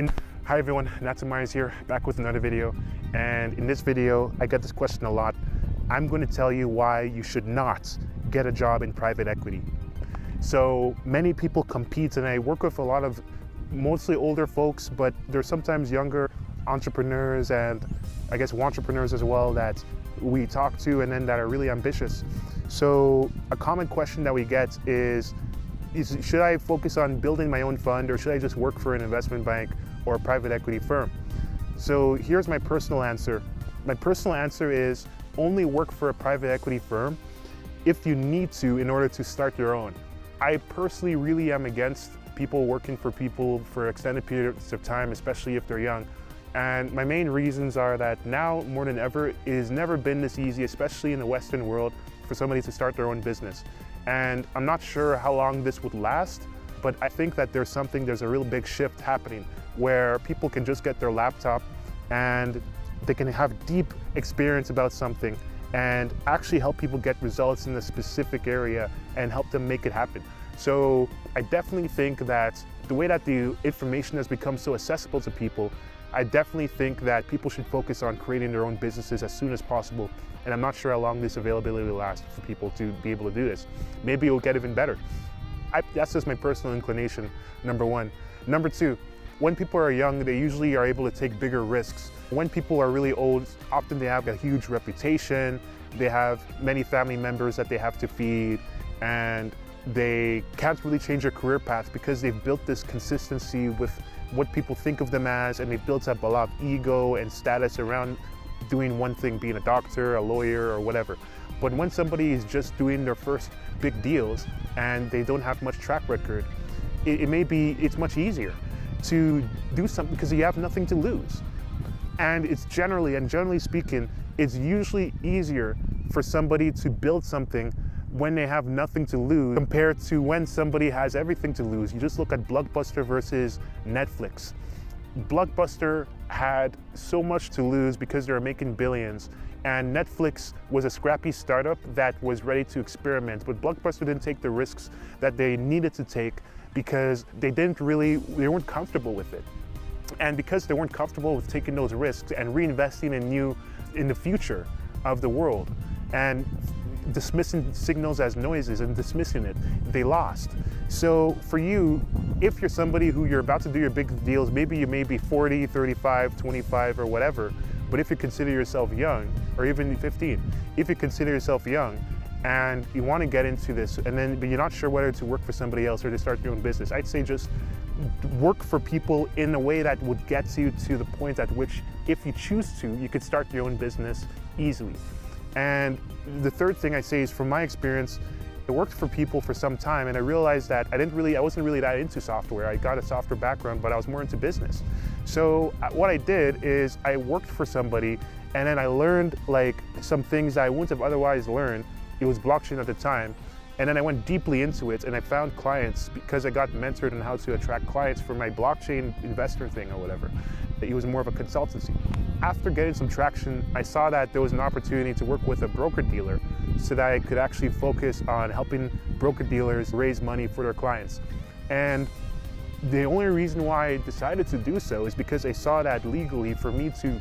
In, hi everyone, Natsu Myers here, back with another video. And in this video, I get this question a lot. I'm going to tell you why you should not get a job in private equity. So many people compete and I work with a lot of mostly older folks, but there's sometimes younger entrepreneurs and I guess entrepreneurs as well that we talk to and then that are really ambitious. So a common question that we get is, is should I focus on building my own fund or should I just work for an investment bank or a private equity firm? So here's my personal answer. My personal answer is only work for a private equity firm if you need to in order to start your own. I personally really am against people working for people for extended periods of time, especially if they're young. And my main reasons are that now more than ever, it has never been this easy, especially in the Western world, for somebody to start their own business. And I'm not sure how long this would last, but I think that there's something, there's a real big shift happening where people can just get their laptop and they can have deep experience about something and actually help people get results in a specific area and help them make it happen. So I definitely think that the way that the information has become so accessible to people, I definitely think that people should focus on creating their own businesses as soon as possible. And I'm not sure how long this availability will last for people to be able to do this. Maybe it will get even better. I, that's just my personal inclination, number one. Number two, when people are young, they usually are able to take bigger risks. When people are really old, often they have a huge reputation, they have many family members that they have to feed, and they can't really change their career path because they've built this consistency with what people think of them as, and they've built up a lot of ego and status around doing one thing, being a doctor, a lawyer, or whatever. But when somebody is just doing their first big deals and they don't have much track record, it, it may be, it's much easier to do something because you have nothing to lose. And it's generally, and generally speaking, it's usually easier for somebody to build something when they have nothing to lose compared to when somebody has everything to lose. You just look at Blockbuster versus Netflix. Blockbuster had so much to lose because they were making billions and Netflix was a scrappy startup that was ready to experiment, but Blockbuster didn't take the risks that they needed to take because they didn't really, they weren't comfortable with it. And because they weren't comfortable with taking those risks and reinvesting in new, in the future of the world and dismissing signals as noises and dismissing it, they lost. So for you, if you're somebody who you're about to do your big deals, maybe you may be 40, 35, 25 or whatever, but if you consider yourself young, or even 15, if you consider yourself young, and you want to get into this, and then but you're not sure whether to work for somebody else or to start your own business, I'd say just work for people in a way that would get you to the point at which, if you choose to, you could start your own business easily. And the third thing I say is from my experience, it worked for people for some time and I realized that I didn't really, I wasn't really that into software. I got a software background, but I was more into business. So uh, what I did is I worked for somebody and then I learned like some things I wouldn't have otherwise learned. It was blockchain at the time. And then I went deeply into it and I found clients because I got mentored on how to attract clients for my blockchain investor thing or whatever. It was more of a consultancy. After getting some traction, I saw that there was an opportunity to work with a broker dealer so that I could actually focus on helping broker dealers raise money for their clients. And the only reason why I decided to do so is because I saw that legally for me to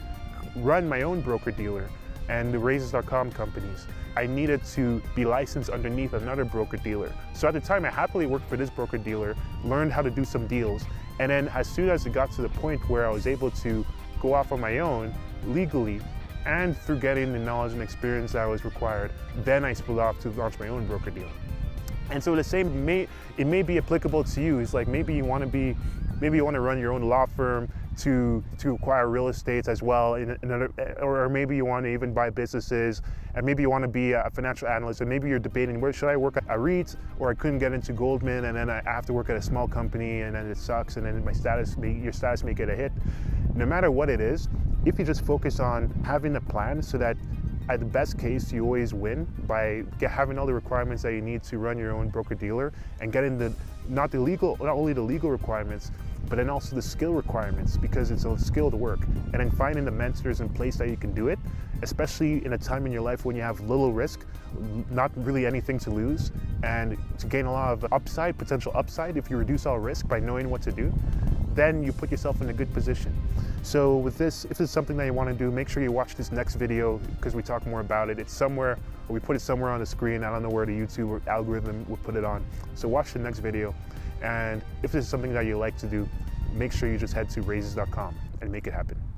run my own broker dealer and the Raises.com companies, I needed to be licensed underneath another broker dealer. So at the time, I happily worked for this broker dealer, learned how to do some deals, and then as soon as it got to the point where I was able to go off on my own legally and through getting the knowledge and experience that was required, then I split off to launch my own broker deal. And so the same may it may be applicable to you. It's like maybe you want to be, maybe you want to run your own law firm to to acquire real estate as well, in, or maybe you want to even buy businesses, and maybe you want to be a financial analyst, and maybe you're debating where should I work at a REIT, or I couldn't get into Goldman, and then I have to work at a small company, and then it sucks, and then my status, may, your status may get a hit. No matter what it is, if you just focus on having a plan so that at the best case, you always win by get, having all the requirements that you need to run your own broker dealer and getting the not the legal, not only the legal requirements, but then also the skill requirements because it's a skill to work. And then finding the mentors in place that you can do it, especially in a time in your life when you have little risk, not really anything to lose, and to gain a lot of upside, potential upside if you reduce all risk by knowing what to do then you put yourself in a good position. So with this, if it's something that you want to do, make sure you watch this next video because we talk more about it. It's somewhere, or we put it somewhere on the screen. I don't know where the YouTube algorithm would put it on. So watch the next video. And if this is something that you like to do, make sure you just head to raises.com and make it happen.